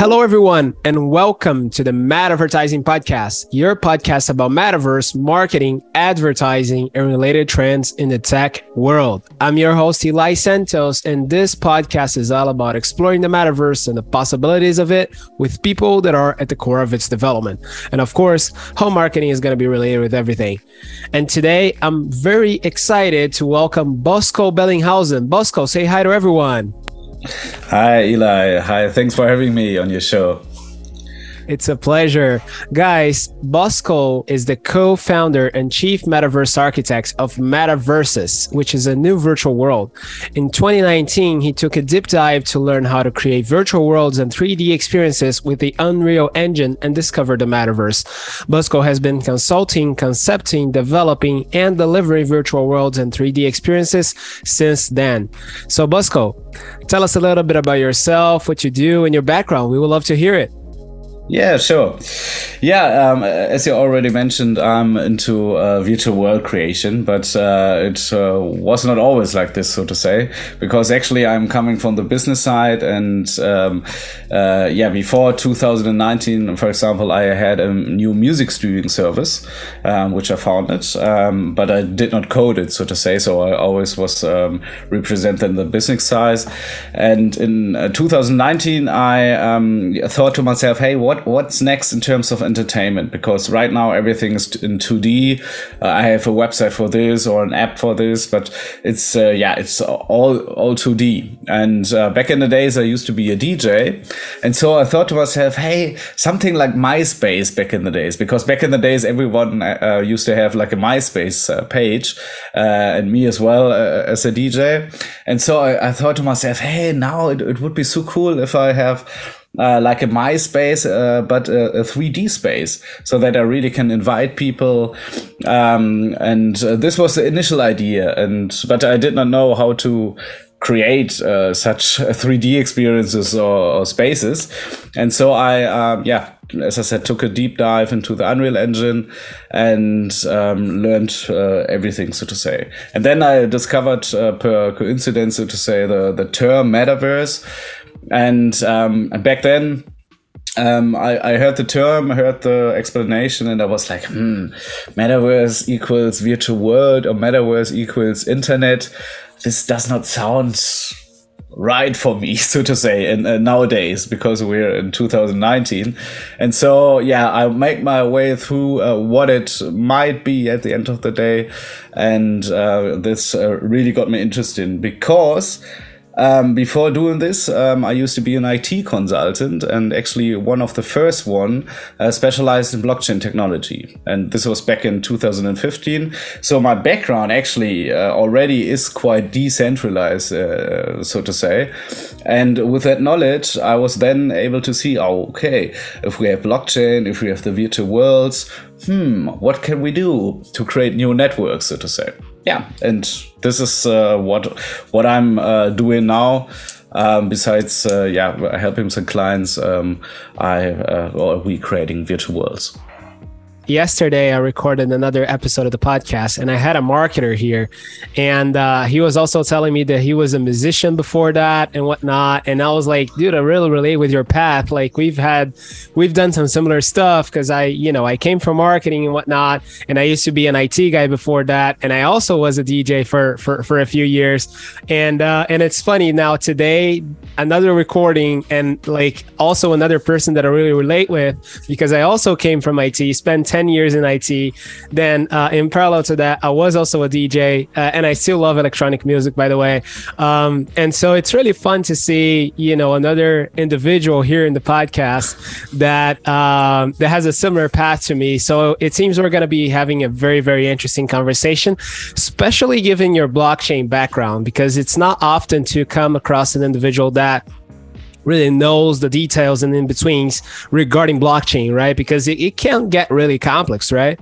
Hello, everyone, and welcome to the Mad Advertising Podcast, your podcast about metaverse marketing, advertising, and related trends in the tech world. I'm your host, Eli Santos, and this podcast is all about exploring the metaverse and the possibilities of it with people that are at the core of its development. And of course, how marketing is going to be related with everything. And today, I'm very excited to welcome Bosco Bellinghausen. Bosco, say hi to everyone. Hi, Eli. Hi, thanks for having me on your show. It's a pleasure. Guys, Bosco is the co founder and chief metaverse architect of Metaversus, which is a new virtual world. In 2019, he took a deep dive to learn how to create virtual worlds and 3D experiences with the Unreal Engine and discovered the metaverse. Bosco has been consulting, concepting, developing, and delivering virtual worlds and 3D experiences since then. So, Bosco, tell us a little bit about yourself, what you do, and your background. We would love to hear it. Yeah, sure. Yeah, um, as you already mentioned, I'm into uh, virtual world creation, but uh, it uh, was not always like this, so to say, because actually I'm coming from the business side, and um, uh, yeah, before 2019, for example, I had a new music streaming service, um, which I founded, um, but I did not code it, so to say. So I always was um, representing the business side, and in uh, 2019, I um, thought to myself, hey, what what's next in terms of entertainment? Because right now everything is in 2D. Uh, I have a website for this or an app for this, but it's uh, yeah, it's all all 2D. And uh, back in the days, I used to be a DJ, and so I thought to myself, hey, something like MySpace back in the days, because back in the days everyone uh, used to have like a MySpace uh, page, uh, and me as well as a DJ. And so I, I, thought to myself, hey, now it, it would be so cool if I have uh, like a MySpace, uh, but a, a, 3D space, so that I really can invite people. Um, and uh, this was the initial idea, and but I did not know how to create uh, such 3D experiences or, or, spaces. And so I, um, yeah, as I said, took a deep dive into the Unreal Engine and um, learned uh, everything, so to say. And then I discovered, uh, per coincidence, so to say, the, the term metaverse and um, back then, um, I, I heard the term, I heard the explanation, and I was like, hmm, metaverse equals virtual world or metaverse equals internet. This does not sound right for me, so to say, and uh, nowadays because we're in 2019. And so, yeah, I make my way through uh, what it might be at the end of the day, and uh, this uh, really got me interested because um, before doing this, um, I used to be an IT consultant and actually one of the first one uh, specialized in blockchain technology. And this was back in 2015. So my background actually uh, already is quite decentralized, uh, so to say. And with that knowledge, I was then able to see, oh, okay, if we have blockchain, if we have the virtual worlds, hmm, what can we do to create new networks, so to say? Yeah, and this is uh, what what I'm uh, doing now. Um, besides, uh, yeah, helping some clients, um, I uh, or we creating virtual worlds yesterday I recorded another episode of the podcast, and I had a marketer here, and uh, he was also telling me that he was a musician before that and whatnot. And I was like, dude, I really relate with your path. Like we've had, we've done some similar stuff because I, you know, I came from marketing and whatnot, and I used to be an IT guy before that, and I also was a DJ for for for a few years. And uh, and it's funny now today, another recording, and like also another person that I really relate with because I also came from IT, spent 10 years in IT. Then, uh, in parallel to that, I was also a DJ, uh, and I still love electronic music, by the way. Um, and so it's really fun to see, you know, another individual here in the podcast that um, that has a similar path to me. So it seems we're going to be having a very, very interesting conversation, especially given your blockchain background, because it's not often to come across an individual that really knows the details and in betweens regarding blockchain, right? Because it, it can get really complex, right?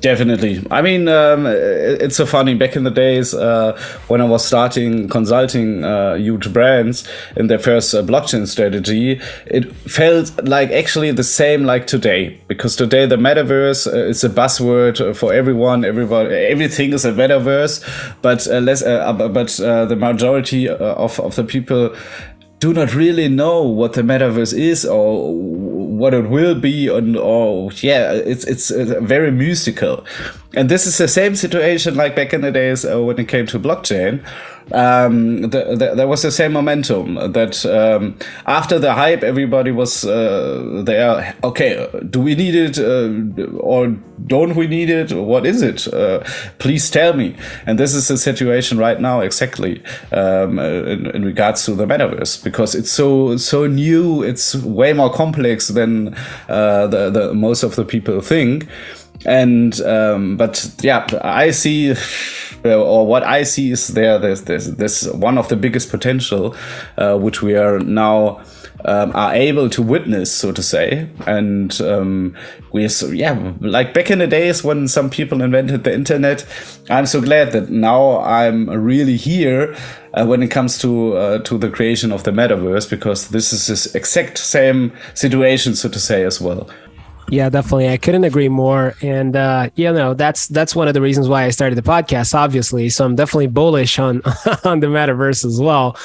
Definitely. I mean, um, it's so funny. Back in the days uh, when I was starting consulting uh, huge brands in their first uh, blockchain strategy, it felt like actually the same like today. Because today the metaverse uh, is a buzzword for everyone. Everybody, everything is a metaverse. But uh, less, uh, but the majority of, of the people do not really know what the metaverse is or what it will be and or yeah it's it's very mystical and this is the same situation like back in the days uh, when it came to blockchain um, the, the, there was the same momentum that um, after the hype, everybody was uh, there. Okay, do we need it uh, or don't we need it? What is it? Uh, please tell me. And this is the situation right now, exactly um, in, in, regards to the metaverse, because it's so so new. It's way more complex than uh, the, the most of the people think and um, but yeah i see or what i see is there there's there's, there's one of the biggest potential uh, which we are now um, are able to witness, so to say. And um, we, so, yeah, like back in the days when some people invented the internet, I'm so glad that now I'm really here uh, when it comes to uh, to the creation of the metaverse because this is this exact same situation, so to say, as well. Yeah, definitely. I couldn't agree more. And uh, you know, that's that's one of the reasons why I started the podcast, obviously. So I'm definitely bullish on on the metaverse as well.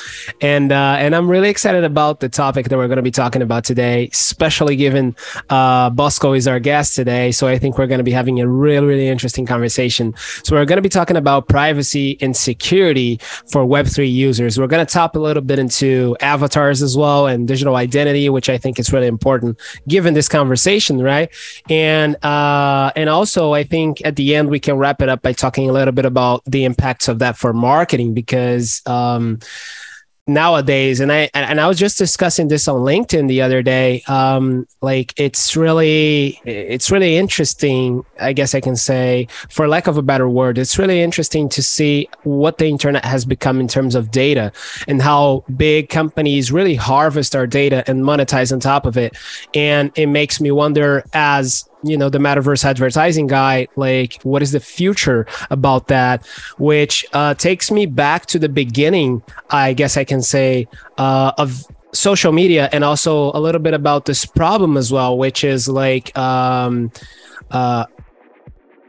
And uh, and I'm really excited about the topic that we're going to be talking about today, especially given uh, Bosco is our guest today. So I think we're going to be having a really really interesting conversation. So we're going to be talking about privacy and security for Web3 users. We're going to top a little bit into avatars as well and digital identity, which I think is really important given this conversation, right? Right? And uh, and also, I think at the end we can wrap it up by talking a little bit about the impacts of that for marketing because. Um, nowadays and i and i was just discussing this on linkedin the other day um like it's really it's really interesting i guess i can say for lack of a better word it's really interesting to see what the internet has become in terms of data and how big companies really harvest our data and monetize on top of it. And it makes me wonder as you know the metaverse advertising guy like what is the future about that? Which uh, takes me back to the beginning i guess i can say uh, of social media and also a little bit about this problem as well which is like um, uh,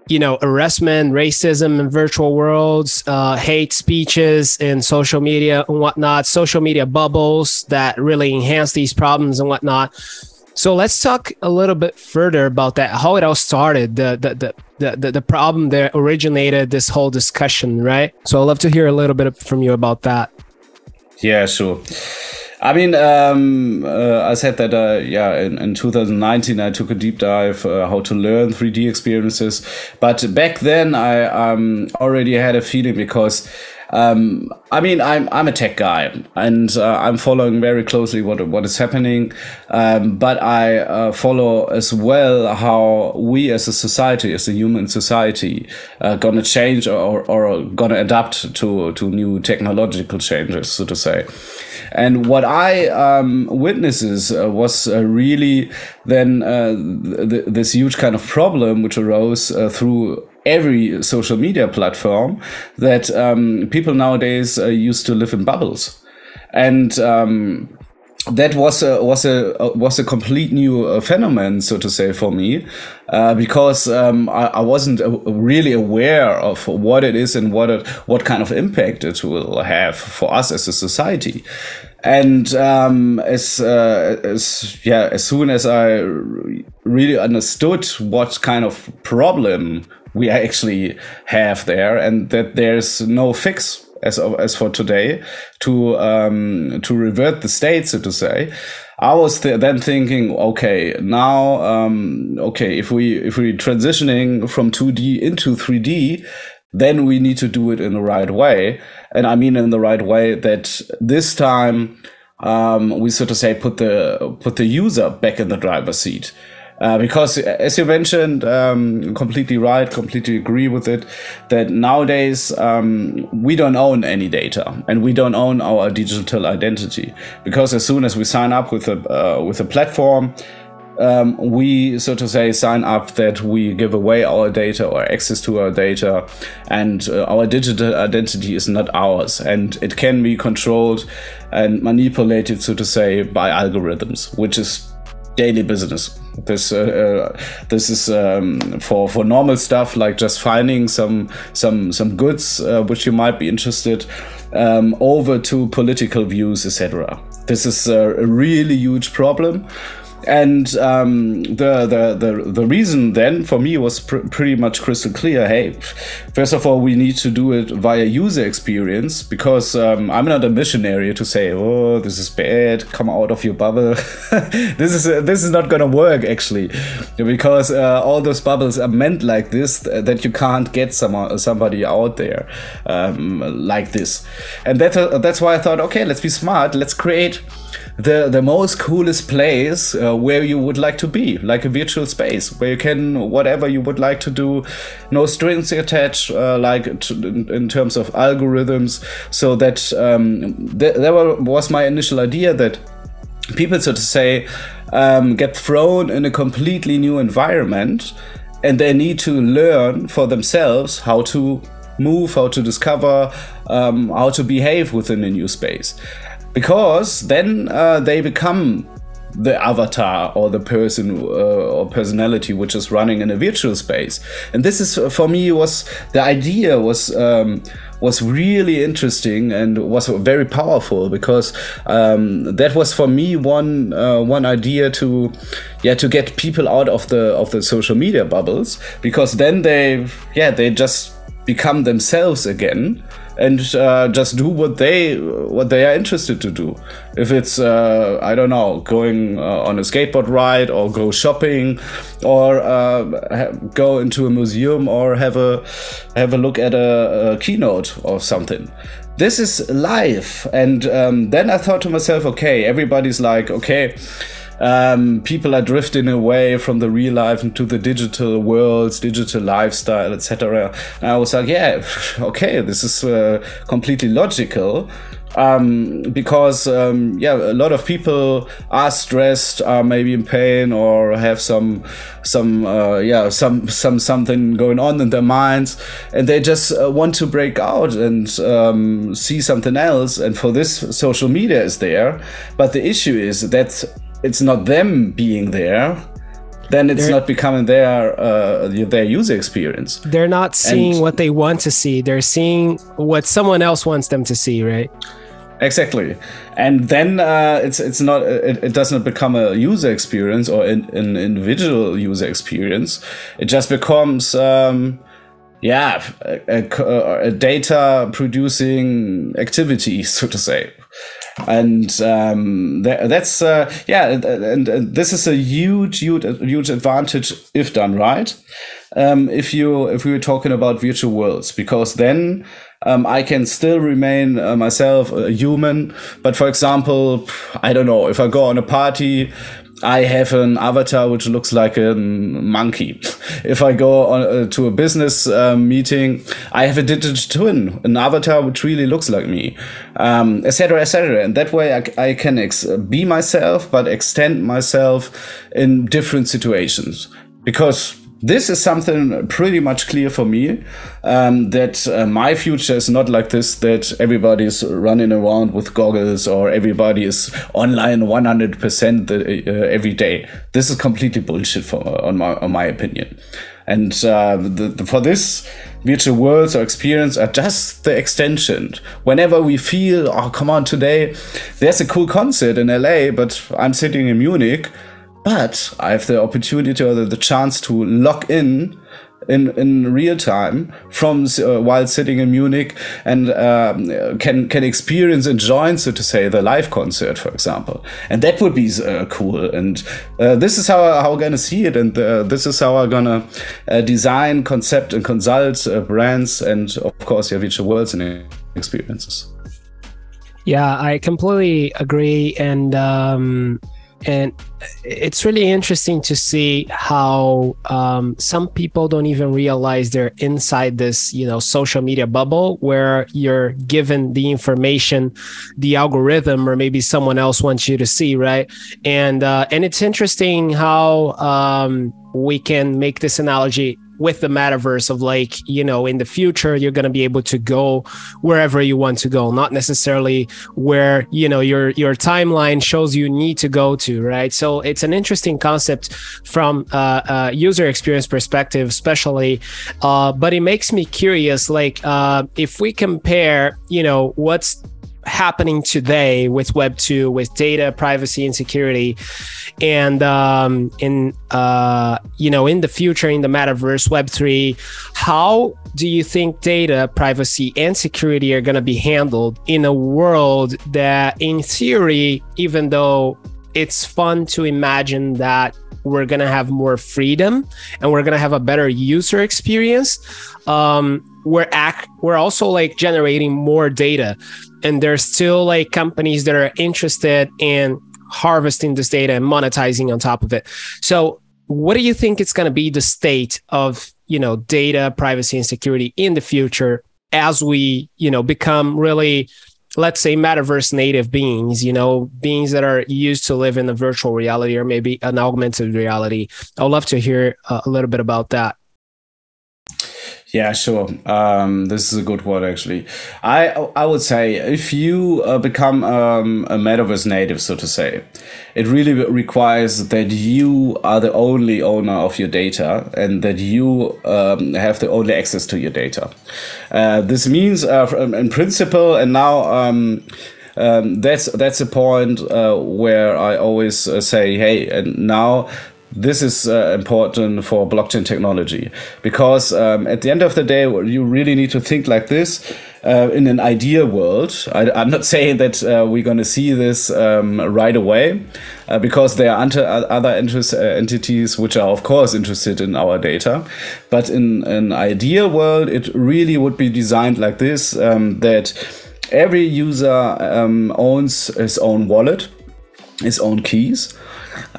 you know harassment racism in virtual worlds uh, hate speeches in social media and whatnot social media bubbles that really enhance these problems and whatnot so let's talk a little bit further about that. How it all started, the the the the, the, problem that originated this whole discussion, right? So I'd love to hear a little bit from you about that. Yeah, sure. I mean, um, uh, I said that, uh, yeah, in, in 2019, I took a deep dive uh, how to learn 3D experiences. But back then, I um, already had a feeling because um, I mean, I'm I'm a tech guy, and uh, I'm following very closely what what is happening. Um, but I uh, follow as well how we as a society, as a human society, uh, gonna change or, or gonna adapt to to new technological changes, so to say. And what I um, witnesses uh, was uh, really then uh, th- this huge kind of problem which arose through every social media platform that um, people nowadays uh, used to live in bubbles, and um, that was a was a was a complete new uh, phenomenon, so to say, for me, uh, because um, I, I, wasn't uh, really aware of what it is and what it, what kind of impact it will have for us as a society. And um, as, uh, as yeah, as soon as I really understood what kind of problem we actually have there, and that there's no fix as of, as for today to um, to revert the state, so to say. I was th- then thinking, okay, now, um, okay, if we if we transitioning from 2D into 3D, then we need to do it in the right way, and I mean in the right way that this time um, we sort of say put the put the user back in the driver's seat. Uh, because as you mentioned, um, completely right, completely agree with it, that nowadays um, we don't own any data and we don't own our digital identity. Because as soon as we sign up with a, uh, with a platform, um, we, so to say, sign up that we give away our data or access to our data, and uh, our digital identity is not ours, and it can be controlled and manipulated, so to say, by algorithms, which is daily business. This uh, uh, this is um, for for normal stuff like just finding some some some goods uh, which you might be interested um, over to political views, etc. This is a really huge problem and um, the, the the the reason then for me was pr- pretty much crystal clear. Hey, first of all, we need to do it via user experience because um, I'm not a missionary to say, oh, this is bad. Come out of your bubble. this is uh, this is not gonna work actually, because uh, all those bubbles are meant like this that you can't get some somebody out there um, like this, and that uh, that's why I thought, okay, let's be smart. Let's create the the most coolest place uh, where you would like to be, like a virtual space where you can whatever you would like to do, no strings attached, uh, like in, in, terms of algorithms. So that um, th- that was my initial idea that people, so to say, um, get thrown in a completely new environment, and they need to learn for themselves how to move, how to discover, um, how to behave within a new space because then uh, they become the avatar or the person uh, or personality which is running in a virtual space. And this is for me was the idea was um, was really interesting and was very powerful because um, that was for me one uh, one idea to yeah to get people out of the of the social media bubbles because then they yeah they just become themselves again and uh, just do what they what they are interested to do. If it's uh, I don't know, going uh, on a skateboard ride or go shopping, or uh, go into a museum or have a have a look at a, a keynote or something. This is life, and um, then I thought to myself, okay, everybody's like, okay um, people are drifting away from the real life into the digital worlds, digital lifestyle, etc. And I was like, yeah, okay, this is uh, completely logical. Um, because um, yeah, a lot of people are stressed, are maybe in pain, or have some some uh, yeah some some something going on in their minds, and they just uh, want to break out and um, see something else. And for this, social media is there. But the issue is that it's not them being there then it's they're, not becoming their uh, their user experience. They're not seeing and, what they want to see. They're seeing what someone else wants them to see, right? Exactly, and then uh, it's it's not it, it does not become a user experience or an, an individual user experience. It just becomes. Um, yeah, a, a, a data producing activity, so to say and um, that's uh, yeah, and, and, this is a huge, huge, huge advantage if done right. Um, if you if we were talking about virtual worlds, because then um, I can still remain uh, myself a human. But for example, I don't know if I go on a party I have an avatar which looks like a monkey. If I go on, uh, to a business uh, meeting, I have a digital twin, an avatar which really looks like me, etc., um, etc. Et and that way, I, I can be myself, but extend myself in different situations because this is something pretty much clear for me um, that uh, my future is not like this that everybody's running around with goggles or everybody is online 100% uh, every day. This is completely bullshit for on my on my opinion. And uh, the, the, for this virtual worlds or experience are just the extension. Whenever we feel oh come on today there's a cool concert in la but i'm sitting in munich but I have the opportunity or the, the chance to log in in in real time from uh, while sitting in Munich and um, can can experience and join so to say the live concert for example. And that would be uh, cool. And uh, this is how how we're gonna see it. And uh, this is how I'm gonna uh, design concept and consult uh, brands and of course your virtual worlds and experiences. Yeah I completely agree. And um and it's really interesting to see how um, some people don't even realize they're inside this you know social media bubble where you're given the information the algorithm or maybe someone else wants you to see right? And uh, and it's interesting how um, we can make this analogy with the metaverse of like you know in the future you're going to be able to go wherever you want to go not necessarily where you know your your timeline shows you need to go to right? So it's an interesting concept from uh, uh user experience perspective especially uh, but it makes me curious like uh, if we compare you know what's happening today with Web two, with data privacy and security, and um, in uh, you know in the future in the metaverse, Web three, how do you think data privacy and security are going to be handled in a world that, in theory, even though it's fun to imagine that we're going to have more freedom and we're going to have a better user experience um, we're act we're also like generating more data. And there's still like companies that are interested in harvesting this data and monetizing on top of it. So what do you think it's going to be the state of you know data privacy and security in the future as we you know become really let's say metaverse native beings you know beings that are used to live in a virtual reality or maybe an augmented reality? I'd love to hear uh, a little bit about that yeah, sure. Um, this is a good word, actually. I I would say if you uh, become um, a metaverse native, so to say, it really requires that you are the only owner of your data and that you um, have the only access to your data. Uh, this means, uh, in principle, and now. Um, um, that's that's a point uh, where I always uh, say, hey, and now this is uh, important for blockchain technology because um, at the end of the day, you really need to think like this. Uh, in an ideal world, I, am not saying that uh, we're going to see this um, right away, uh, because there are other interest, uh, entities which are, of course, interested in our data. But in an ideal world, it really would be designed like this um, that every user um, owns his own wallet, his own keys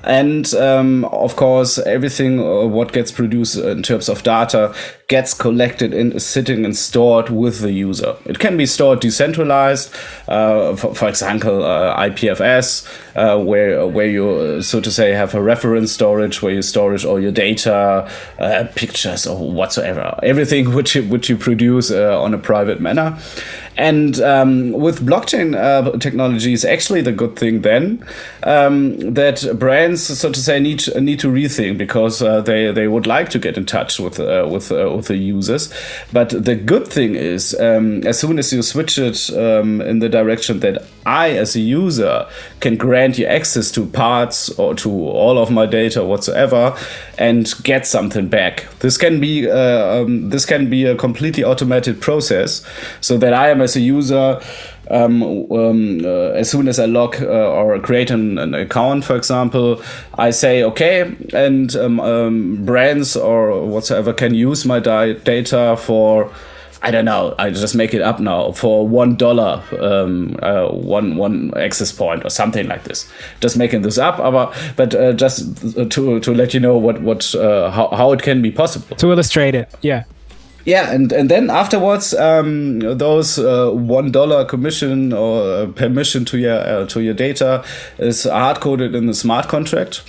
and um, of course everything uh, what gets produced in terms of data gets collected and sitting and stored with the user. It can be stored decentralized uh, for, for, example uh, ipfs uh, where where you uh, so to say have a reference storage where you store all your data uh, pictures or whatsoever. Everything which you, which you produce on a private manner. And um, with blockchain uh, technology is actually the good thing then um, that brands, so to say, need need to rethink because uh, they they would like to get in touch with uh, with uh, with the users. But the good thing is, um, as soon as you switch it um, in the direction that I, as a user, can grant you access to parts or to all of my data whatsoever, and get something back. This can be uh, um, this can be a completely automated process, so that I am as a user. Um, um, uh, as soon as I log uh, or create an, an, account, for example, I say okay, and um, um brands or whatsoever can use my data for I don't know. I just make it up now for one dollar, um, uh, one one access point or something like this. Just making this up, but uh, just to to let you know what what uh, how how it can be possible to illustrate it. Yeah. Yeah, and, and then afterwards, um, those uh, one dollar commission or permission to your uh, to your data is hard coded in the smart contract.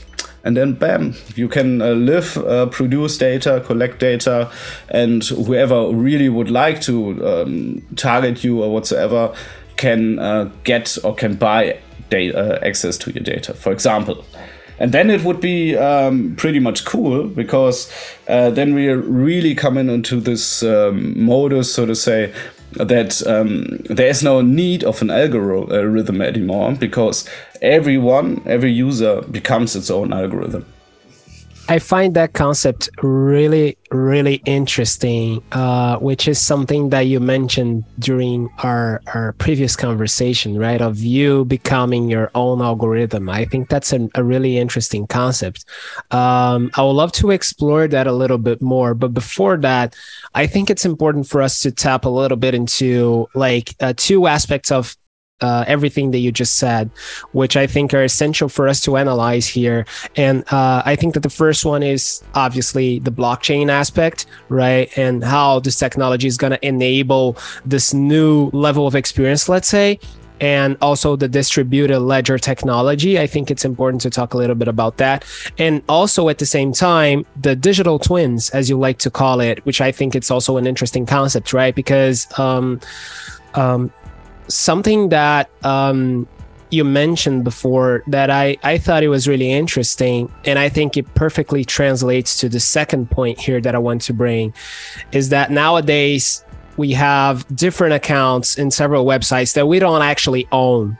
And then bam you can uh, live uh, produce data collect data and whoever really would like to um, target you or whatsoever can uh, get or can buy data, uh, access to your data. For example and then it would be um, pretty much cool because uh, then we are really coming into this um, modus so to say that um, there is no need of an algorithm anymore because everyone, every user becomes its own algorithm. I find that concept really, really interesting, uh, which is something that you mentioned during our, our previous conversation, right? Of you becoming your own algorithm. I think that's a, a really interesting concept. Um, I would love to explore that a little bit more. But before that, I think it's important for us to tap a little bit into like uh, two aspects of uh, everything that you just said, which I think are essential for us to analyze here. And uh, I think that the first one is obviously the blockchain aspect, right? And how this technology is going to enable this new level of experience, let's say. And also the distributed ledger technology. I think it's important to talk a little bit about that. And also at the same time, the digital twins, as you like to call it, which I think it's also an interesting concept, right? Because um, um, something that um, you mentioned before that I, I thought it was really interesting, and I think it perfectly translates to the second point here that I want to bring is that nowadays we have different accounts in several websites that we don't actually own.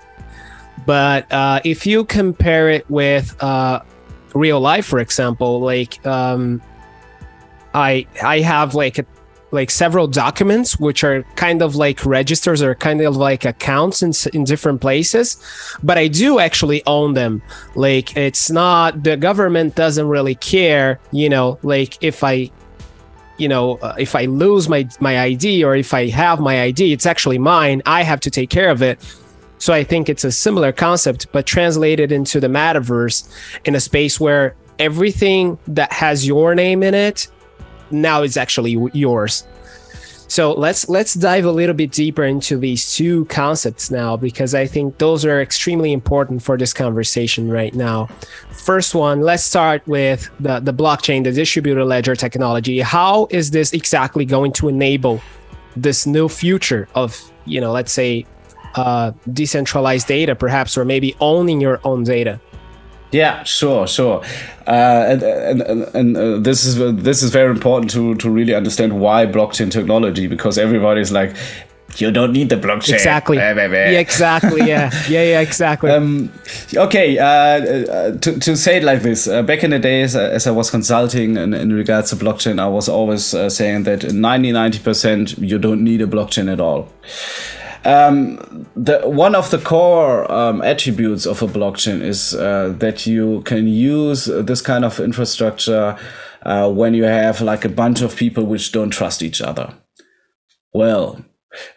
But uh, if you compare it with uh, real life, for example, like um, I I have like a like several documents which are kind of like registers or kind of like accounts in, in different places. But i do actually own them. Like it's not the government doesn't really care you know like if i you know uh, if i lose my my id or if i have my id it's actually mine. I have to take care of it. So i think it's a similar concept but translated into the metaverse in a space where everything that has your name in it now it's actually yours. So let's let's dive a little bit deeper into these two concepts now because I think those are extremely important for this conversation right now. First one, let's start with the, the blockchain, the distributed ledger technology. How is this exactly going to enable this new future of, you know, let's say uh, decentralized data, perhaps, or maybe owning your own data? Yeah, sure, sure, uh, and and, and uh, this is this is very important to to really understand why blockchain technology because everybody's like, you don't need the blockchain. Exactly. Yeah, exactly. Yeah. yeah. Yeah. Exactly. Um, okay. Uh, uh, to, to say it like this, uh, back in the days, uh, as I was consulting in, in regards to blockchain, I was always uh, saying that 90, 90% you don't need a blockchain at all. Um, the one of the core um, attributes of a blockchain is uh, that you can use this kind of infrastructure uh, when you have like a bunch of people which don't trust each other. Well,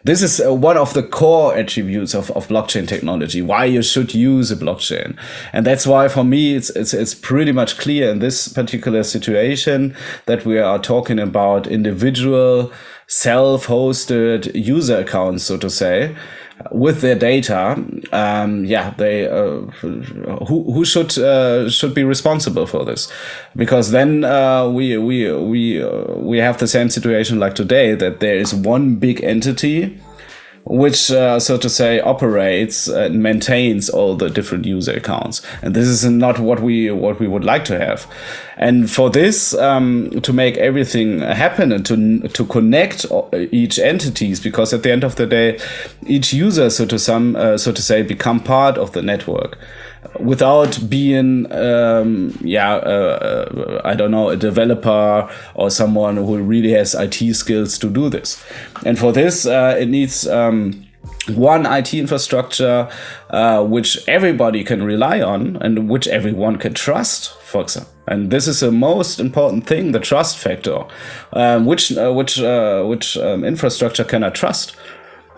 this is uh, one of the core attributes of, of blockchain technology, why you should use a blockchain. And that's why for me, it's, it's, it's pretty much clear in this particular situation that we are talking about individual self-hosted user accounts, so to say, with their data. Um, yeah, they uh, who who should uh, should be responsible for this? Because then uh, we we we uh, we have the same situation like today that there is one big entity which, uh, so to say, operates and maintains all the different user accounts. And this is not what we what we would like to have. And for this, um, to make everything happen and to to connect each entities, because at the end of the day, each user, so to some, uh, so to say, become part of the network without being um, yeah uh, uh, i don't know a developer or someone who really has it skills to do this and for this uh, it needs um, one IT infrastructure uh, which everybody can rely on and which everyone can trust, for example. And this is the most important thing: the trust factor. Um, which uh, which uh, which um, infrastructure can I trust?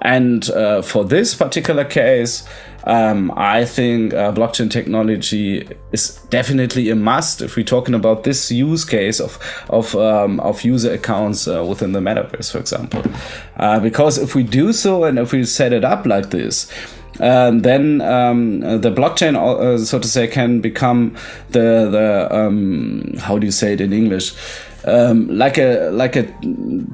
And uh, for this particular case, um, I think uh, blockchain technology is definitely a must if we're talking about this use case of of um, of user accounts uh, within the metaverse, for example. Uh, because if we do so and if we set it up like this, uh, then um, the blockchain, uh, so to say, can become the the um, how do you say it in English? Um, like a like a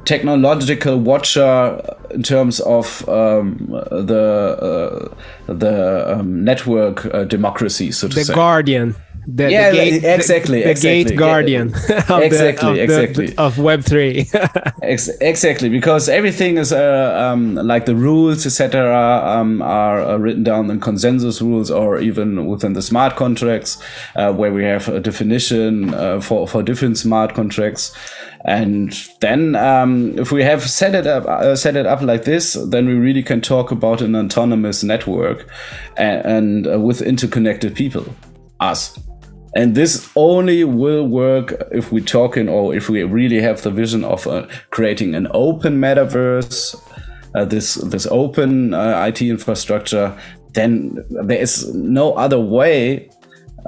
technological watcher in terms of um, the uh, the um, network uh, democracy, so to the say. The guardian. The, yeah, the gate, exactly. The, the exactly. gate guardian. of exactly, the, of exactly. of Web three. Ex exactly, because everything is uh, um, like the rules, etc., um, are uh, written down in consensus rules or even within the smart contracts, uh, where we have a definition uh, for for different smart contracts. And then, um, if we have set it up, uh, set it up like this, then we really can talk about an autonomous network and, and uh, with interconnected people, us. And this only will work if we talking or if we really have the vision of uh, creating an open metaverse, uh, this this open uh, IT infrastructure. Then there is no other way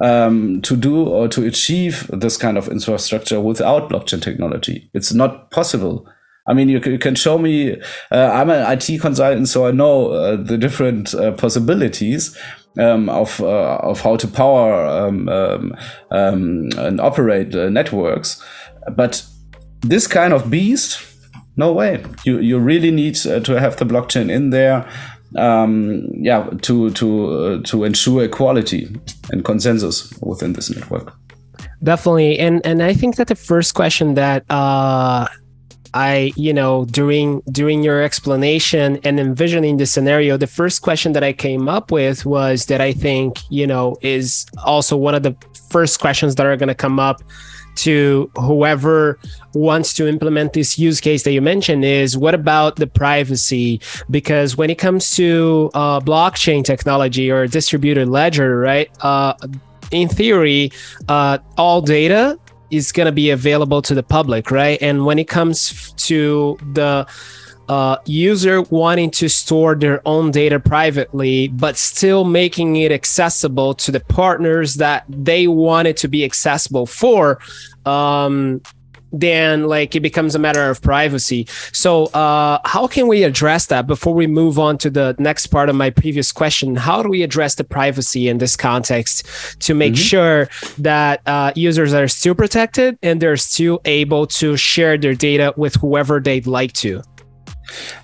um, to do or to achieve this kind of infrastructure without blockchain technology. It's not possible. I mean, you, you can show me. Uh, I'm an IT consultant, so I know uh, the different uh, possibilities of uh, of how to power um, um and operate uh, networks. But this kind of beast, no way. You you really need uh, to have the blockchain in there. Um, yeah, to to to ensure equality and consensus within this network. Definitely, and and I think that the first question that I, you know, during during your explanation and envisioning the scenario, the first question that I came up with was that I think, you know, is also one of the first questions that are going to come up to whoever wants to implement this use case that you mentioned is what about the privacy? Because when it comes to uh, blockchain technology or distributed ledger right uh, in theory uh, all data is going to be available to the public right? And when it comes to the uh, user wanting to store their own data privately, but still making it accessible to the partners that they want it to be accessible for, um, then like it becomes a matter of privacy. So, uh, how can we address that before we move on to the next part of my previous question? How do we address the privacy in this context to make mm-hmm. sure that uh, users are still protected and they're still able to share their data with whoever they'd like to?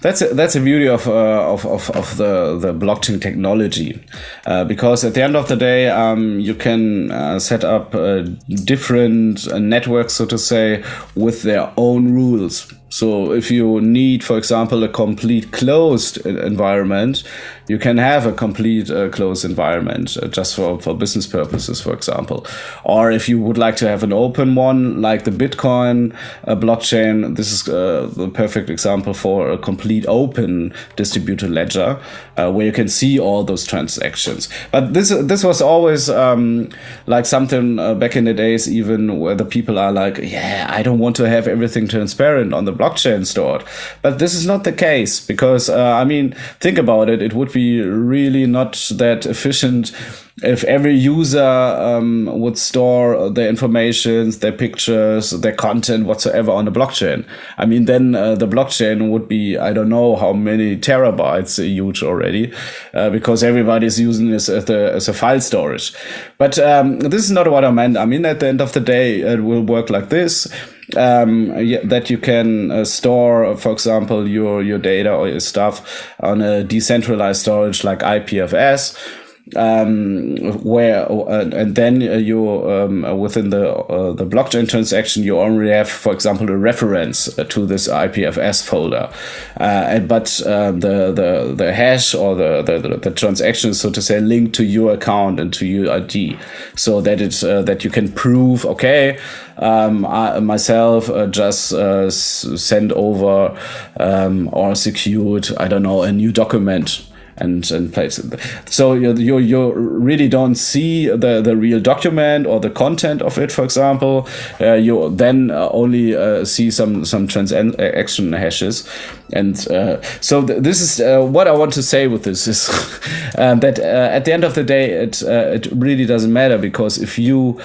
That's a, that's a beauty of, uh, of, of, of, the, the blockchain technology, uh, because at the end of the day, um, you can uh, set up uh, different uh, networks, so to say, with their own rules. So if you need, for example, a complete closed environment, you can have a complete uh, closed environment uh, just for, for business purposes, for example. Or if you would like to have an open one, like the Bitcoin uh, blockchain, this is uh, the perfect example for a complete open distributed ledger uh, where you can see all those transactions. But this this was always um, like something uh, back in the days, even where the people are like, yeah, I don't want to have everything transparent on the blockchain stored. But this is not the case because, uh, I mean, think about it. It would be really not that efficient if every user um, would store their information, their pictures, their content whatsoever on the blockchain. I mean, then uh, the blockchain would be, I don't know how many terabytes huge already, uh, because everybody is using this as a, as a file storage. But um, this is not what I meant. I mean, at the end of the day, it will work like this um, that you can uh, store, for example, your your data or your stuff on a decentralized storage like IPFS um, where uh, and then uh, you um, within the uh, the blockchain transaction you only have, for example, a reference to this IPFS folder, uh, and but uh, the the the hash or the, the the transaction, so to say, linked to your account and to your ID, so that it's uh, that you can prove okay. Um, I myself just send over um, or secured, I don't know, a new document and and place it. So you, you you really don't see the the real document or the content of it. For example, uh, you then uh, only uh, see some some transaction hashes, and uh, so th this is uh, what I want to say with this is that uh, at the end of the day, it it really doesn't matter because if you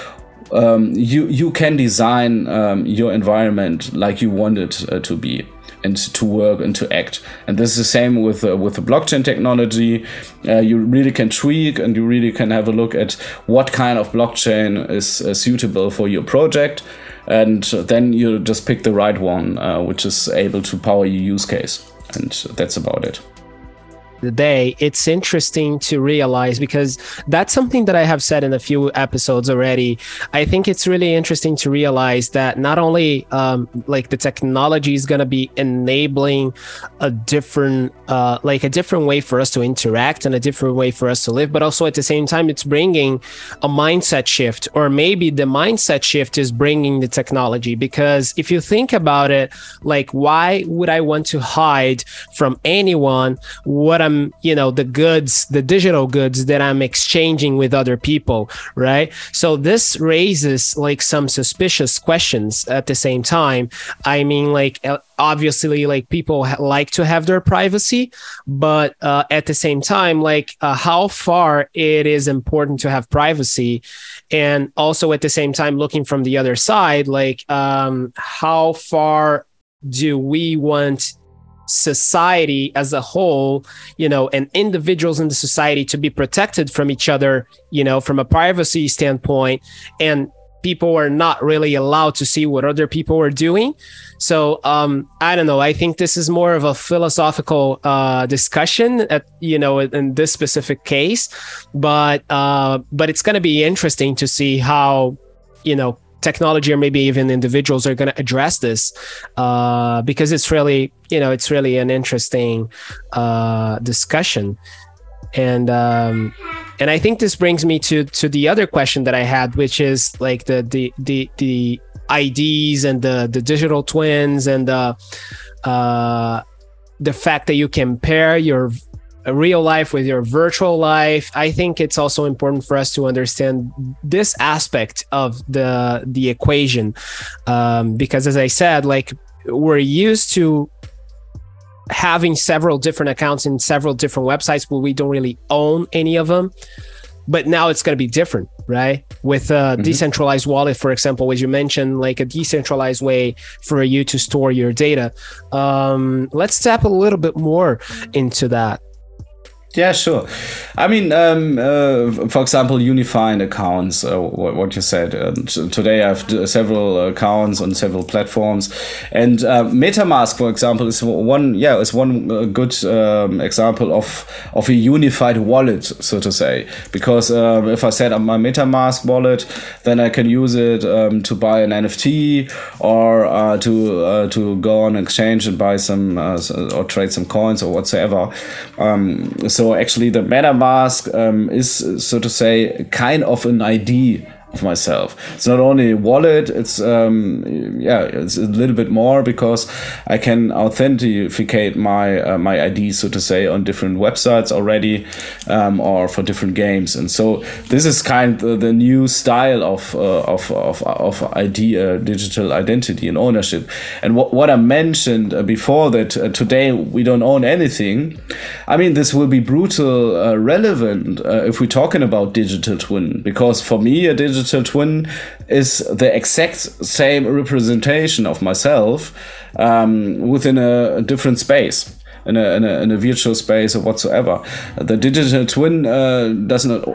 um, you you can design um, your environment like you want it to be and to work and to act. And this is the same with uh, with the blockchain technology. Uh, you really can tweak and you really can have a look at what kind of blockchain is uh, suitable for your project, and then you just pick the right one, uh, which is able to power your use case. And that's about it the day, it's interesting to realize because that's something that I have said in a few episodes already. I think it's really interesting to realize that not only um, like the technology is going to be enabling a different, uh, like a different way for us to interact and a different way for us to live, but also at the same time, it's bringing a mindset shift, or maybe the mindset shift is bringing the technology. Because if you think about it, like, why would I want to hide from anyone what I'm I'm, you know, the goods, the digital goods that I'm exchanging with other people, right? So this raises like some suspicious questions at the same time. I mean, like, uh, obviously like people like to have their privacy but uh, at the same time like uh, how far it is important to have privacy and also at the same time looking from the other side like um, how far do we want society as a whole, you know, and individuals in the society to be protected from each other, you know, from a privacy standpoint. And people are not really allowed to see what other people are doing. So um, I don't know. I think this is more of a philosophical uh, discussion, at you know, in this specific case. But uh, but it's going to be interesting to see how you know technology or maybe even individuals are going to address this uh, because it's really you know it's really an interesting uh, discussion. And um, and I think this brings me to to the other question that I had, which is like the the the the IDs and the the digital twins and the uh, the fact that you can pair your real life with your virtual life i think it's also important for us to understand this aspect of the the equation. Um, because as i said like we're used to having several different accounts in several different websites but we don't really own any of them. But now it's going to be different right? With a mm-hmm. decentralized wallet for example as you mentioned like a decentralized way for you to store your data. Um, let's tap a little bit more into that yeah, sure. I mean, um, uh, for example, unifying accounts, uh, what, you said. Uh, today I have several accounts on several platforms. And uh, MetaMask, for example, is one, yeah, is one uh, good um, example of, of a unified wallet, so to say. Because um, if I set up my MetaMask wallet, then I can use it um, to buy an NFT or uh, to, to go on exchange and buy some or trade some coins or whatsoever. Um, so so actually, the MetaMask um, is, so to say, kind of an ID of myself. It's not only a wallet, it's um, yeah, it's a little bit more because I can authenticate my uh, my ID, so to say, on different websites already, um, or for different games. And so this is kind of the new style of uh, of, of of ID, uh, digital identity and ownership. And what what I mentioned uh, before that uh, today we don't own anything. I mean, this will be brutal uh, relevant if we're talking about digital twin because for me a digital digital twin is the exact same representation of myself um, within a, different space. In a, in, a, in a virtual space or whatsoever. The digital twin uh, does not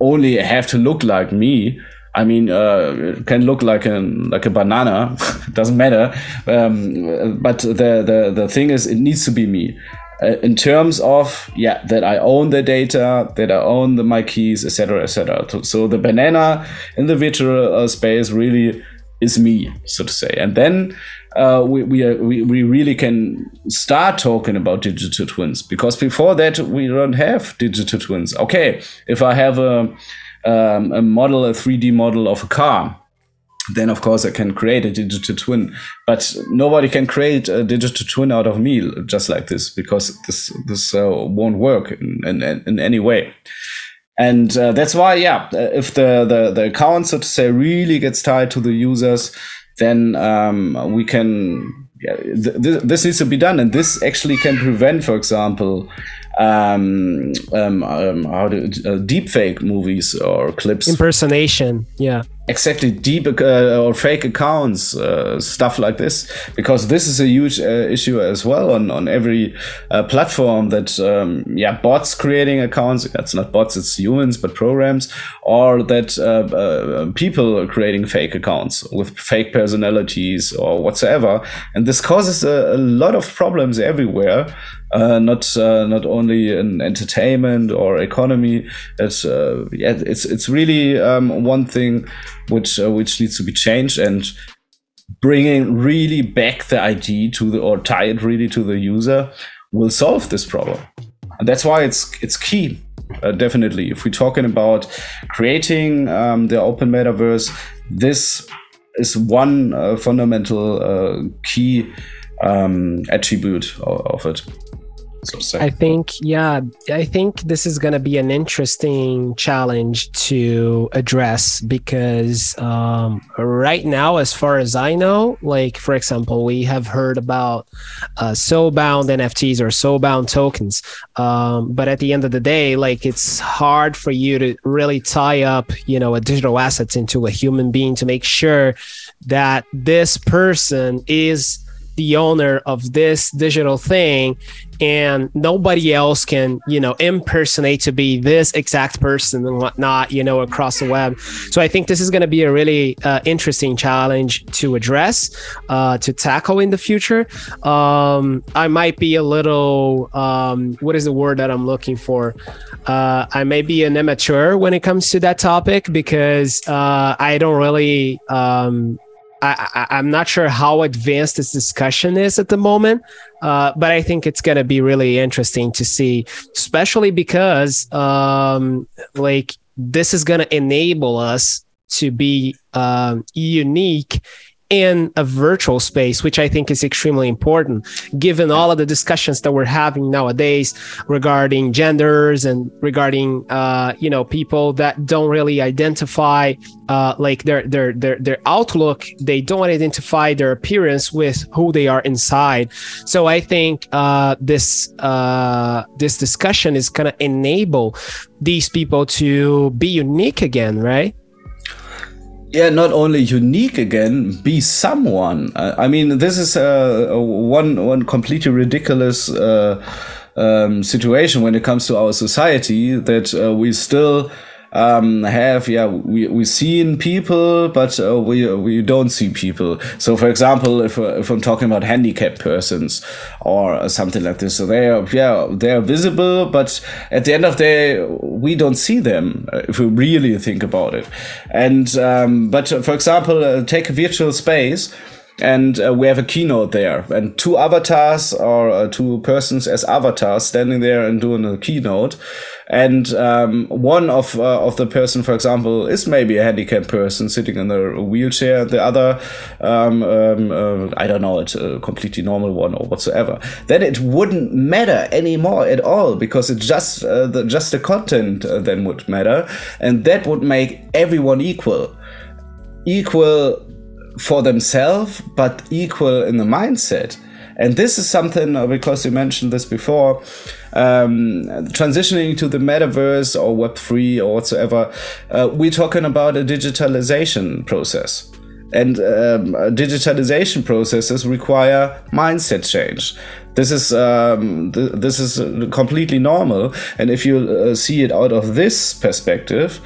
only have to look like me, I mean, uh, it can look like a like a banana. doesn't matter. Um, but the, the the thing is, it needs to be me in terms of yeah that I own the data, that I own the, my keys, etc., etc. So the banana in the virtual uh, space really is me, so to say, and then. Uh, we, we, are, we, we really can start talking about digital twins because before that we don't have digital twins. Okay, if I have a, um, a model, a 3D model of a car, then of course I can create a digital twin. But nobody can create a digital twin out of me just like this because this this uh, won't work in, in, in any way. And uh, that's why, yeah, if the, the, the account, so to say, really gets tied to the users, then um, we can, yeah, th- th- this needs to be done. And this actually can prevent, for example, um, um, um, how do uh, deepfake movies or clips, impersonation, yeah, exactly deep uh, or fake accounts uh, stuff like this because this is a huge uh, issue as well on on every uh, platform that um, yeah bots creating accounts. That's not bots it's humans but programs or that uh, uh, people creating fake accounts with fake personalities or whatsoever. And this causes a, a lot of problems everywhere uh, not uh, not only in entertainment or economy. It's uh, yeah, it's it's really um, one thing which uh, which needs to be changed and bringing really back the ID to the or tie it really to the user will solve this problem. And that's why it's it's key. Uh, definitely, if we're talking about creating um, the open metaverse, this is one uh, fundamental key um, attribute of, of it so. I think, yeah, I think this is going to be an interesting challenge to address because um, right now, as far as I know, like for example, we have heard about uh, bound NFTs or soulbound tokens, um, but at the end of the day, like it's hard for you to really tie up, you know, a digital assets into a human being to make sure that this person is the owner of this digital thing and nobody else can you know impersonate to be this exact person and whatnot you know across the web. So i think this is going to be a really uh, interesting challenge to address uh, to tackle in the future. Um, i might be a little um, what is the word that i'm looking for? Uh, i may be an immature when it comes to that topic because uh, i don't really um, I, am not sure how advanced this discussion is at the moment, uh, but I think it's going to be really interesting to see, especially because um, like this is going to enable us to be um, unique in a virtual space, which I think is extremely important, given all of the discussions that we're having nowadays regarding genders and regarding, uh, you know, people that don't really identify, uh, like their their their their outlook. They don't identify their appearance with who they are inside. So I think uh, this uh, this discussion is gonna enable these people to be unique again, right? Yeah, not only unique again, be someone. Uh, I mean, this is uh, one one completely ridiculous uh, um, situation when it comes to our society that uh, we still um, have yeah we we seen people but uh, we we don't see people. So for example if, uh, if i'm talking about handicapped persons or something like this so they are yeah they are visible but at the end of the day we don't see them uh, if we really think about it. And um, but uh, for example uh, take a virtual space and uh, we have a keynote there. And two avatars or uh, two persons as avatars standing there and doing a keynote. And um, one of uh, of the person for example is maybe a handicapped person sitting in a wheelchair. The other um, um, uh, i don't know it's a completely normal one or whatsoever. Then it wouldn't matter anymore at all because it's just uh, the just the content uh, then would matter. And that would make everyone equal. Equal for themselves, but equal in the mindset. And this is something uh, because you mentioned this before, um, transitioning to the metaverse or Web three or whatsoever. Uh, we're talking about a digitalization process, and um, digitalization processes require mindset change. This is um, th- this is completely normal, and if you uh, see it out of this perspective,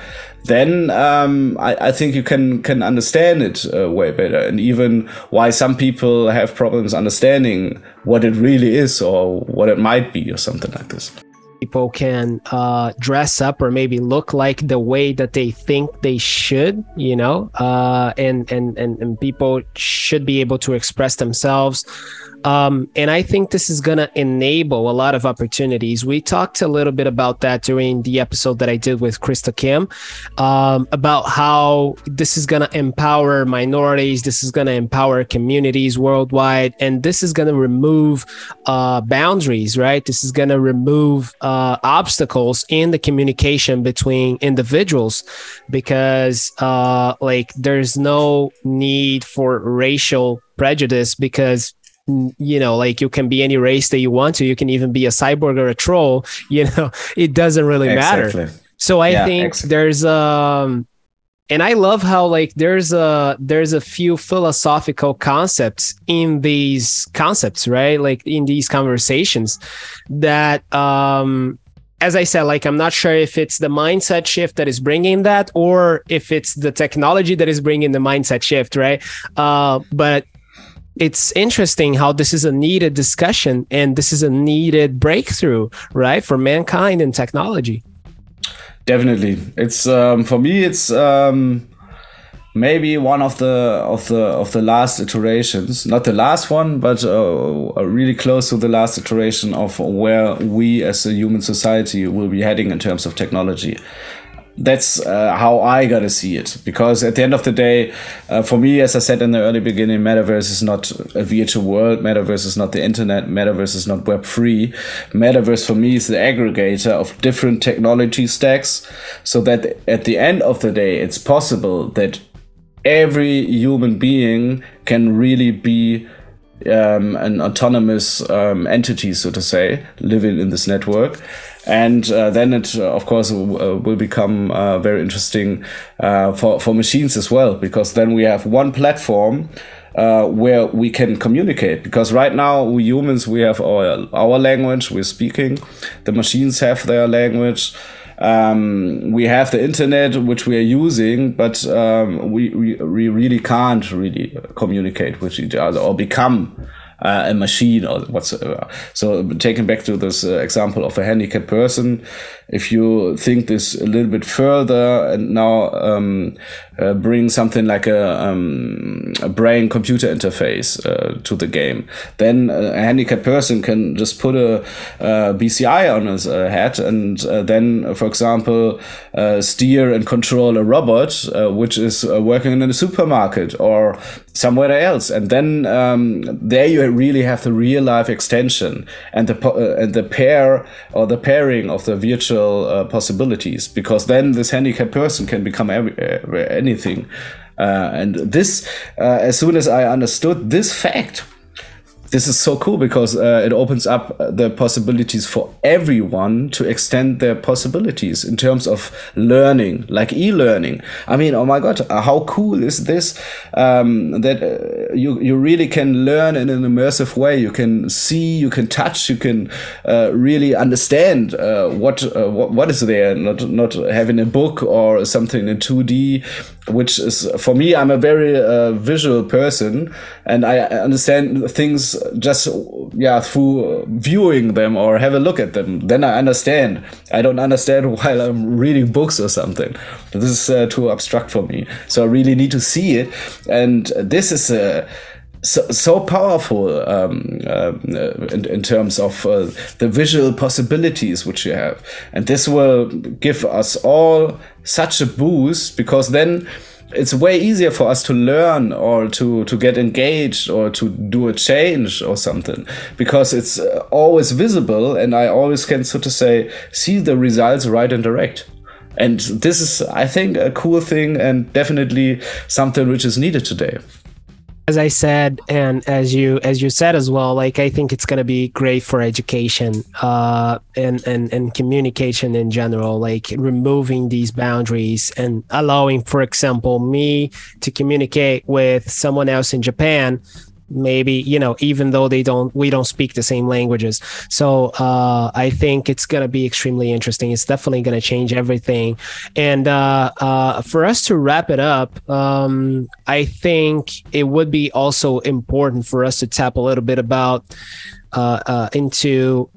then um, I, I, think you can can understand it uh, way better, and even why some people have problems understanding what it really is or what it might be or something like this. People can uh, dress up or maybe look like the way that they think they should, you know, uh, and, and and and people should be able to express themselves um, and I think this is going to enable a lot of opportunities. We talked a little bit about that during the episode that I did with Krista Kim um, about how this is going to empower minorities, this is going to empower communities worldwide, and this is going to remove uh, boundaries, right? This is going to remove uh, obstacles in the communication between individuals because, uh, like, there's no need for racial prejudice because you know like you can be any race that you want to you can even be a cyborg or a troll you know it doesn't really exactly. matter so i yeah, think exactly. there's um and i love how like there's a there's a few philosophical concepts in these concepts right like in these conversations that um as I said, like I'm not sure if it's the mindset shift that is bringing that, or if it's the technology that is bringing the mindset shift, right? Uh, but it's interesting how this is a needed discussion and this is a needed breakthrough, right, for mankind and technology. Definitely, it's um, for me. It's um, maybe one of the of the of the last iterations, not the last one, but uh, really close to the last iteration of where we as a human society will be heading in terms of technology that's uh, how I gotta see it. Because at the end of the day, uh, for me, as I said in the early beginning, metaverse is not a virtual world. Metaverse is not the internet. Metaverse is not Web three. Metaverse for me is the aggregator of different technology stacks, so that at the end of the day, it's possible that every human being can really be um, an autonomous um, entity, so to say, living in this network and uh, then it uh, of course uh, will become uh, very interesting for for machines as well because then we have one platform where we can communicate. Because right now we humans we have our our language we're speaking. The machines have their language. Um, we have the internet which we are using but um, we, we, we really can't really communicate with each other or become uh, a machine or whatsoever. So taking back to this uh, example of a handicapped person, if you think this a little bit further and now um, uh, bring something like a, um, a brain computer interface uh, to the game, then a handicapped person can just put a, a BCI on his uh, head and uh, then, for example, steer and control a robot which is working in a supermarket or somewhere else. And then um, there you really have the real life extension and the, and the pair or the pairing of the virtual uh, possibilities because then this handicapped person can become every, uh, anything. Uh, and this, uh, as soon as I understood this fact, this is so cool because uh, it opens up the possibilities for everyone to extend their possibilities in terms of learning, like e-learning. I mean, oh my god, how cool is this? Um, that uh, you you really can learn in an immersive way. You can see, you can touch, you can uh, really understand uh, what, uh, what what is there. Not not having a book or something in two D which is for me i'm a very uh, visual person and i understand things just yeah through viewing them or have a look at them. Then i understand. I don't understand while i'm reading books or something. This is uh, too abstract for me. So i really need to see it. And this is a uh, so, so powerful um, uh, in, in, terms of uh, the visual possibilities which you have. And this will give us all such a boost because then it's way easier for us to learn or to, to get engaged or to do a change or something because it's uh, always visible and I always can, so to say, see the results right and direct. And this is, I think, a cool thing and definitely something which is needed today as I said, and as you as you said as well, like I think it's to be great for education uh, and and and communication in general. Like removing these boundaries and allowing, for example, me to communicate with someone else in Japan maybe you know even though they don't we don't speak the same languages. So uh, i think it's going to be extremely interesting. It's definitely going to change everything. And uh, uh, for us to wrap it up um, i think it would be also important for us to tap a little bit about uh, uh, into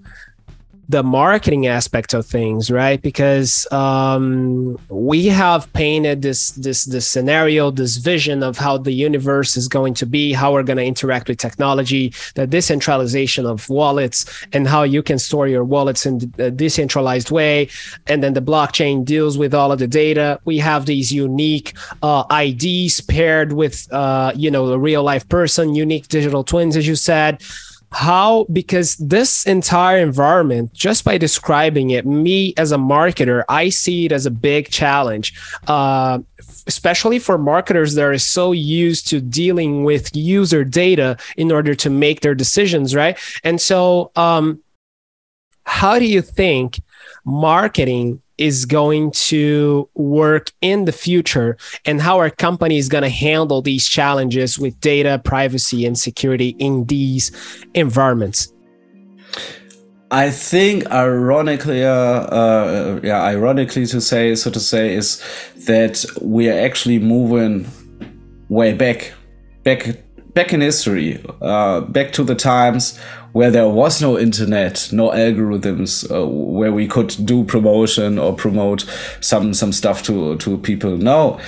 the marketing aspect of things, right? Because um, we have painted this this this scenario, this vision of how the universe is going to be, how we're going to interact with technology, the decentralization of wallets, and how you can store your wallets in a decentralized way, and then the blockchain deals with all of the data. We have these unique uh, IDs paired with uh, you know a real life person, unique digital twins, as you said how because this entire environment just by describing it me as a marketer i see it as a big challenge. Uh, especially for marketers that are so used to dealing with user data in order to make their decisions right? And so um, how do you think marketing is going to work in the future and how our company is going to handle these challenges with data privacy and security in these environments. I think, ironically, uh, uh, yeah, ironically to say, so to say, is that we are actually moving way back, back, back in history, uh, back to the times where there was no internet, no algorithms, uh, where we could do promotion or promote some some stuff to to people. No,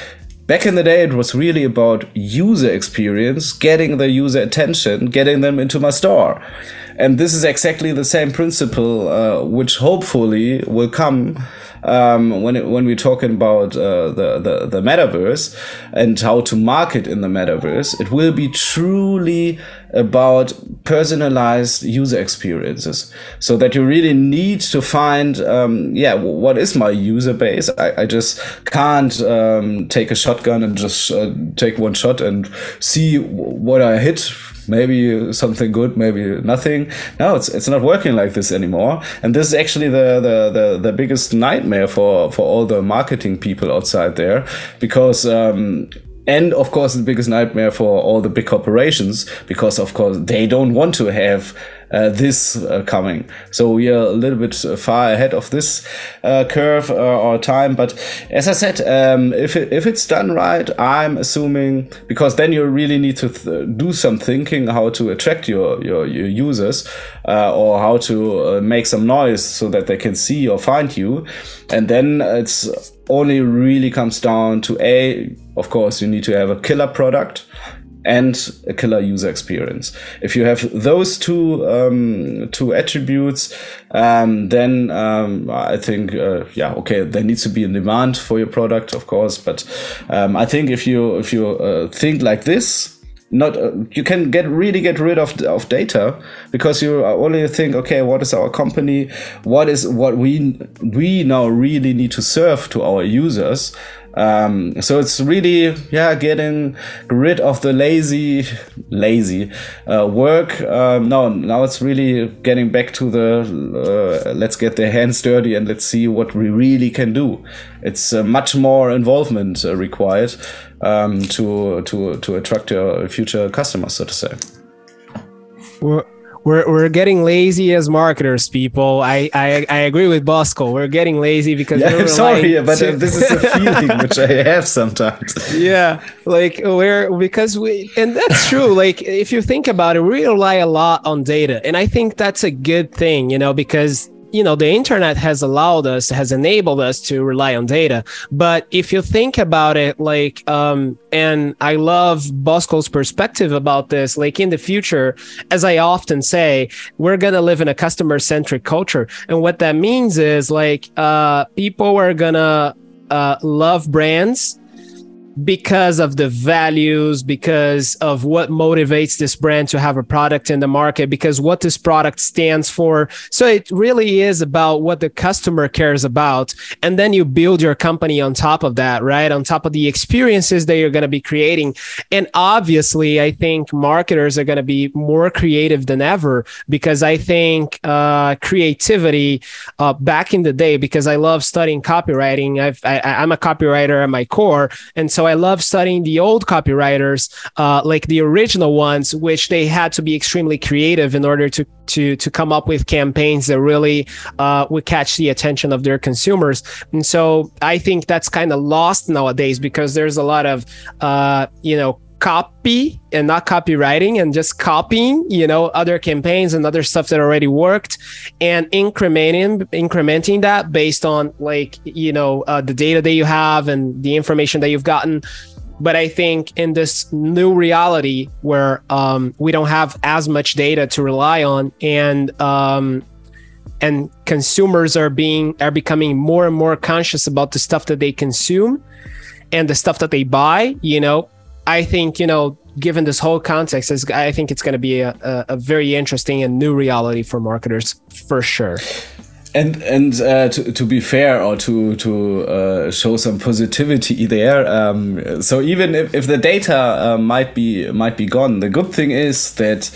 back in the day, it was really about user experience, getting the user attention, getting them into my store, and this is exactly the same principle, uh, which hopefully will come um, when it, when we're talking about uh, the, the the metaverse and how to market in the metaverse, it will be truly about personalized user experiences. So that you really need to find um, yeah what is my user base? I, I just can't um, take a shotgun and just uh, take one shot and see what i hit maybe something good, maybe nothing. No, it's it's not working like this anymore. And this is actually the the the, the biggest nightmare for for all the marketing people outside there, because um, and of course the biggest nightmare for all the big corporations because of course they don't want to have uh, this uh, coming. So we are a little bit far ahead of this uh, curve uh, or time. But as I said, um, if it, if it's done right, I'm assuming because then you really need to do some thinking how to attract your your, your users uh, or how to uh, make some noise so that they can see or find you, and then it's only really comes down to a of course you need to have a killer product and a killer user experience. If you have those two um, two attributes, um, then um, I think uh, yeah okay there needs to be a demand for your product of course, but um, I think if you if you uh, think like this. Not uh, you can get really get rid of of data because you only think okay what is our company what is what we we now really need to serve to our users um, so it's really yeah getting rid of the lazy lazy uh, work. Um, no, now it's really getting back to the uh, let's get their hands dirty and let's see what we really can do. It's uh, much more involvement uh, required um, to to to attract your future customers, so to say. Well, we're we're getting lazy as marketers, people. I I, I agree with Bosco. We're getting lazy because yeah, I'm sorry, but uh, to... this is a feeling which I have sometimes. Yeah, like we're because we and that's true. Like if you think about it, we rely a lot on data, and I think that's a good thing, you know, because you know the internet has allowed us has enabled us to rely on data. But if you think about it like um and i love bosco's perspective about this like in the future as i often say we're gonna live in a customer centric culture. And what that means is like uh people are gonna uh, love brands because of the values, because of what motivates this brand to have a product in the market, because what this product stands for. So it really is about what the customer cares about. And then you build your company on top of that, right? On top of the experiences that you're going to be creating. And obviously, I think marketers are going to be more creative than ever because I think uh, creativity uh, back in the day, because I love studying copywriting, I've, I, I'm a copywriter at my core. And so I love studying the old copywriters, uh, like the original ones, which they had to be extremely creative in order to to to come up with campaigns that really uh, would catch the attention of their consumers. And so I think that's kind of lost nowadays because there's a lot of uh, you know copy and not copywriting and just copying you know other campaigns and other stuff that already worked and incrementing incrementing that based on like you know uh, the data that you have and the information that you've gotten. But i think in this new reality where um, we don't have as much data to rely on and um, and consumers are being are becoming more and more conscious about the stuff that they consume and the stuff that they buy you know I think you know, given this whole context, I think it's going to be a, a, very interesting and new reality for marketers for sure. And and uh, to, to be fair or to to uh, show some positivity there, um, so even if, if the data uh, might be might be gone, the good thing is that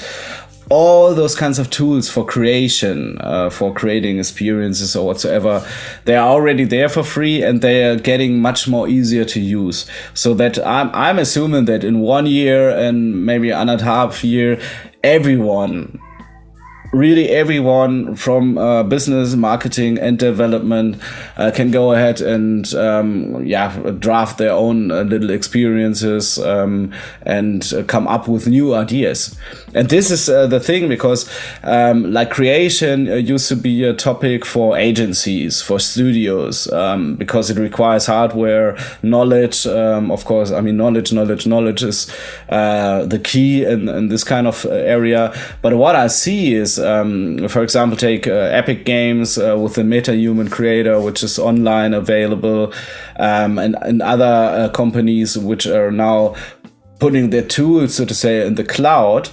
all those kinds of tools for creation, uh, for creating experiences or whatsoever, they are already there for free and they are getting much more easier to use. So that I'm, I'm assuming that in one year and maybe another half year, everyone really everyone from uh, business, marketing, and development uh, can go ahead and um, yeah draft their own uh, little experiences um, and uh, come up with new ideas. And this is uh, the thing because um, like creation uh, used to be a topic for agencies, for studios, um, because it requires hardware, knowledge. Um, of course, I mean knowledge, knowledge, knowledge is the key in, in this kind of area. But what I see is um, for example, take uh, Epic Games uh, with the MetaHuman creator, which is online available, um, and, and other uh, companies which are now putting their tools, so to say, in the cloud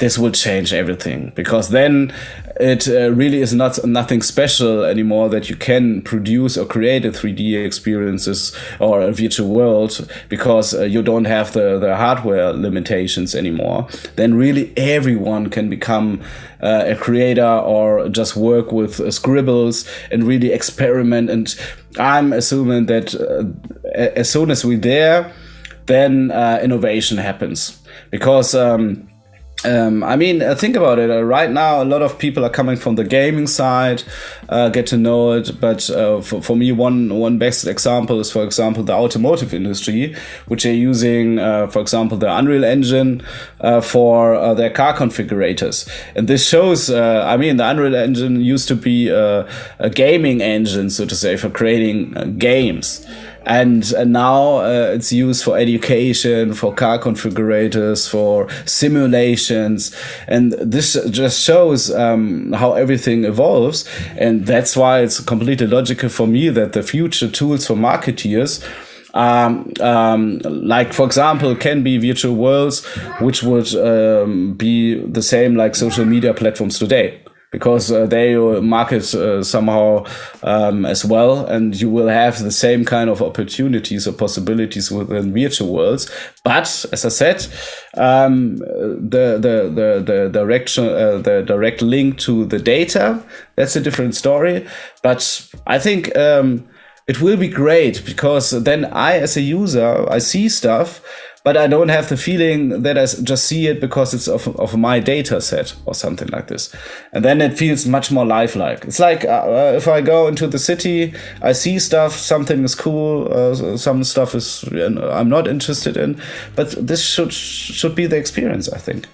this will change everything. Because then it uh, really is not nothing special anymore that you can produce or create a 3D experiences or a virtual world because uh, you don't have the, the hardware limitations anymore. Then really everyone can become uh, a creator or just work with uh, scribbles and really experiment. And I'm assuming that uh, as soon as we're there, then uh, innovation happens because. Um, um, I mean, uh, think about it. Uh, right now, a lot of people are coming from the gaming side, uh, get to know it. But uh, for, for me, one one best example is, for example, the automotive industry, which are using, uh, for example, the Unreal Engine uh, for their car configurators. And this shows, I mean, the Unreal Engine used to be a, a gaming engine, so to say, for creating games and, and now uh, it's used for education, for car configurators, for simulations, and this just shows um, how everything evolves, and that's why it's completely logical for me that the future tools for marketeers. Um, um, like for example, can be virtual worlds, which would um, be the same like social media platforms today because uh, they market uh, somehow um, as well, and you will have the same kind of opportunities or possibilities within virtual worlds. But as I said, um, the, the the the direction uh, the direct link to the data that's a different story. But I think. Um, it will be great because then I, as a user, I see stuff but I don't have the feeling that I just see it because it's of, of my data set or something like this. And then it feels much more lifelike. It's like uh, uh if I go into the city, I see stuff, something is cool, uh, some stuff is I'm not interested in, but this should should be the experience, I think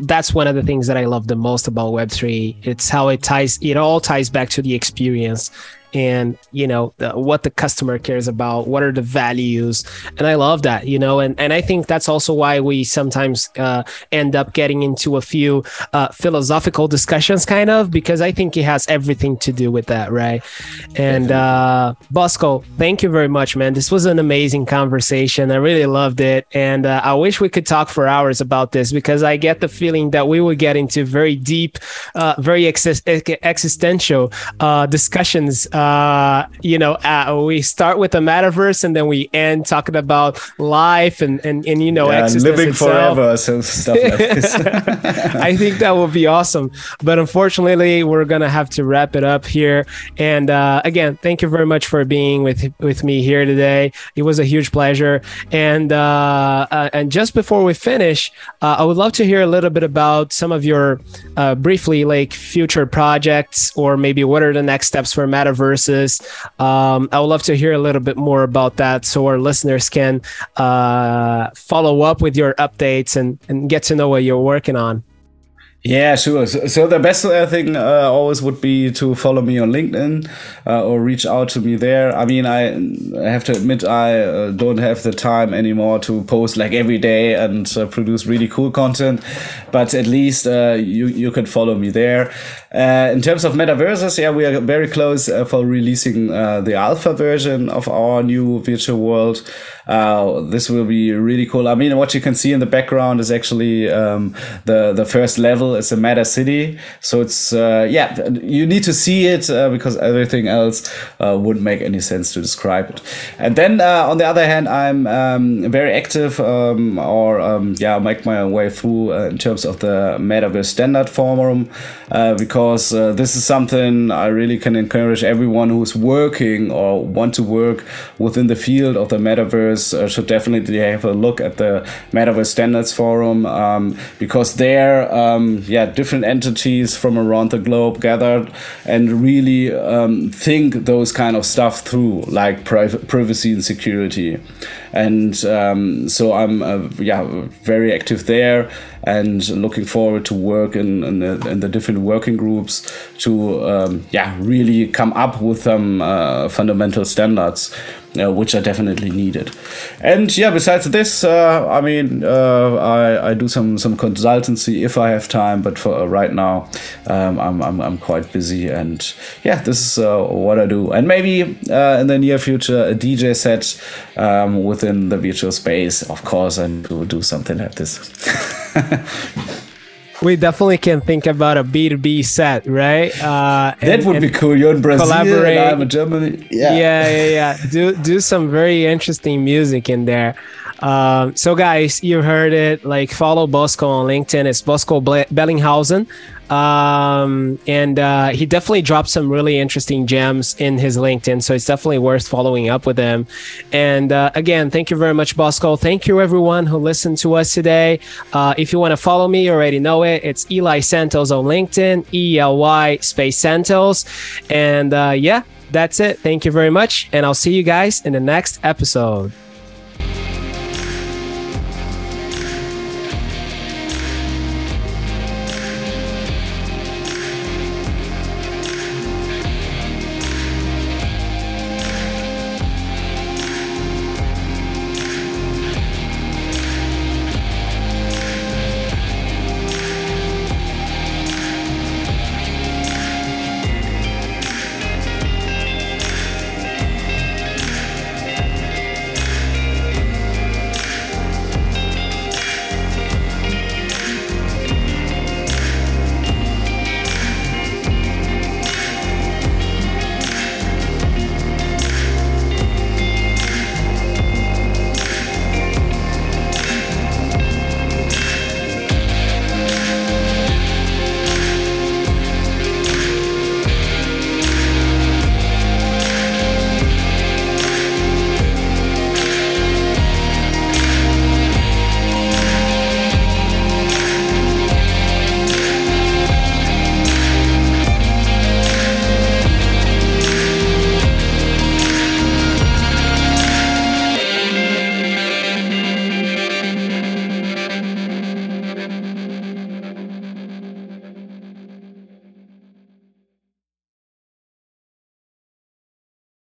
that's one of the things that I love the most about Web3. It's how it ties, it all ties back to the experience and you know the, what the customer cares about what are the values. And i love that you know and, and i think that's also why we sometimes uh, end up getting into a few uh, philosophical discussions kind of because i think it has everything to do with that right? And uh, bosco thank you very much man. This was an amazing conversation. I really loved it. And uh, i wish we could talk for hours about this because i get the feeling that we would get into very deep uh, very ex- existential uh, discussions uh, you know, uh, we start with the metaverse and then we end talking about life and and, and you know, yeah, living itself. forever, so stuff like this. I think that would be awesome, but unfortunately, we're gonna have to wrap it up here. And uh, again, thank you very much for being with with me here today. It was a huge pleasure. And uh, uh and just before we finish, uh, I would love to hear a little bit about some of your uh, briefly like future projects or maybe what are the next steps for metaverse versus. Um, I would love to hear a little bit more about that so our listeners can uh, follow up with your updates and, and get to know what you're working on. Yeah, sure. So, so the best uh, thing uh, always would be to follow me on LinkedIn uh, or reach out to me there. I mean, I, I have to admit I uh, don't have the time anymore to post like every day and uh, produce really cool content, but at least uh, you you can follow me there. In terms of MetaVersus, yeah, we are very close for releasing the alpha version of our new virtual world. this will be really cool. I mean, what you can see in the background is actually um, the the first level is a meta city. So it's uh, yeah, you need to see it uh, because everything else uh, wouldn't make any sense to describe it. And then uh, on the other hand, I'm um, very active um, or um, yeah, make my way through uh, in terms of the Metaverse Standard Forum because this is something I really can encourage everyone who's working or want to work within the field of the metaverse should definitely have a look at the Metaverse Standards Forum um, because there um, yeah different entities from around the globe gathered and really um, think those kind of stuff through like privacy and security and um, so i'm uh, yeah very active there and looking forward to work in, in, the, in the different working groups to um, yeah really come up with some uh, fundamental standards uh, which are definitely needed. And yeah, besides this, uh, I mean, uh, I, I do some some consultancy if I have time, but for uh, right now, um, I'm, I'm I'm quite busy. And yeah, this is uh, what I do. And maybe uh, in the near future, a DJ set um, within the virtual space. Of course, and will do something like this. we definitely can think about a B2B set, right? Uh, and, that would be cool. You're in Brazil, collaborate. I'm in Germany. Yeah. yeah, yeah, yeah. Do do some very interesting music in there. Um, so, guys, you heard it. Like, follow Bosco on LinkedIn. It's Bosco Bellinghausen. Um, and uh, he definitely dropped some really interesting gems in his LinkedIn. So, it's definitely worth following up with him. And uh, again, thank you very much, Bosco. Thank you, everyone who listened to us today. Uh, if you want to follow me, you already know it. It's Ely Santos on LinkedIn, E L Y space Santos. And uh, yeah, that's it. Thank you very much. And I'll see you guys in the next episode.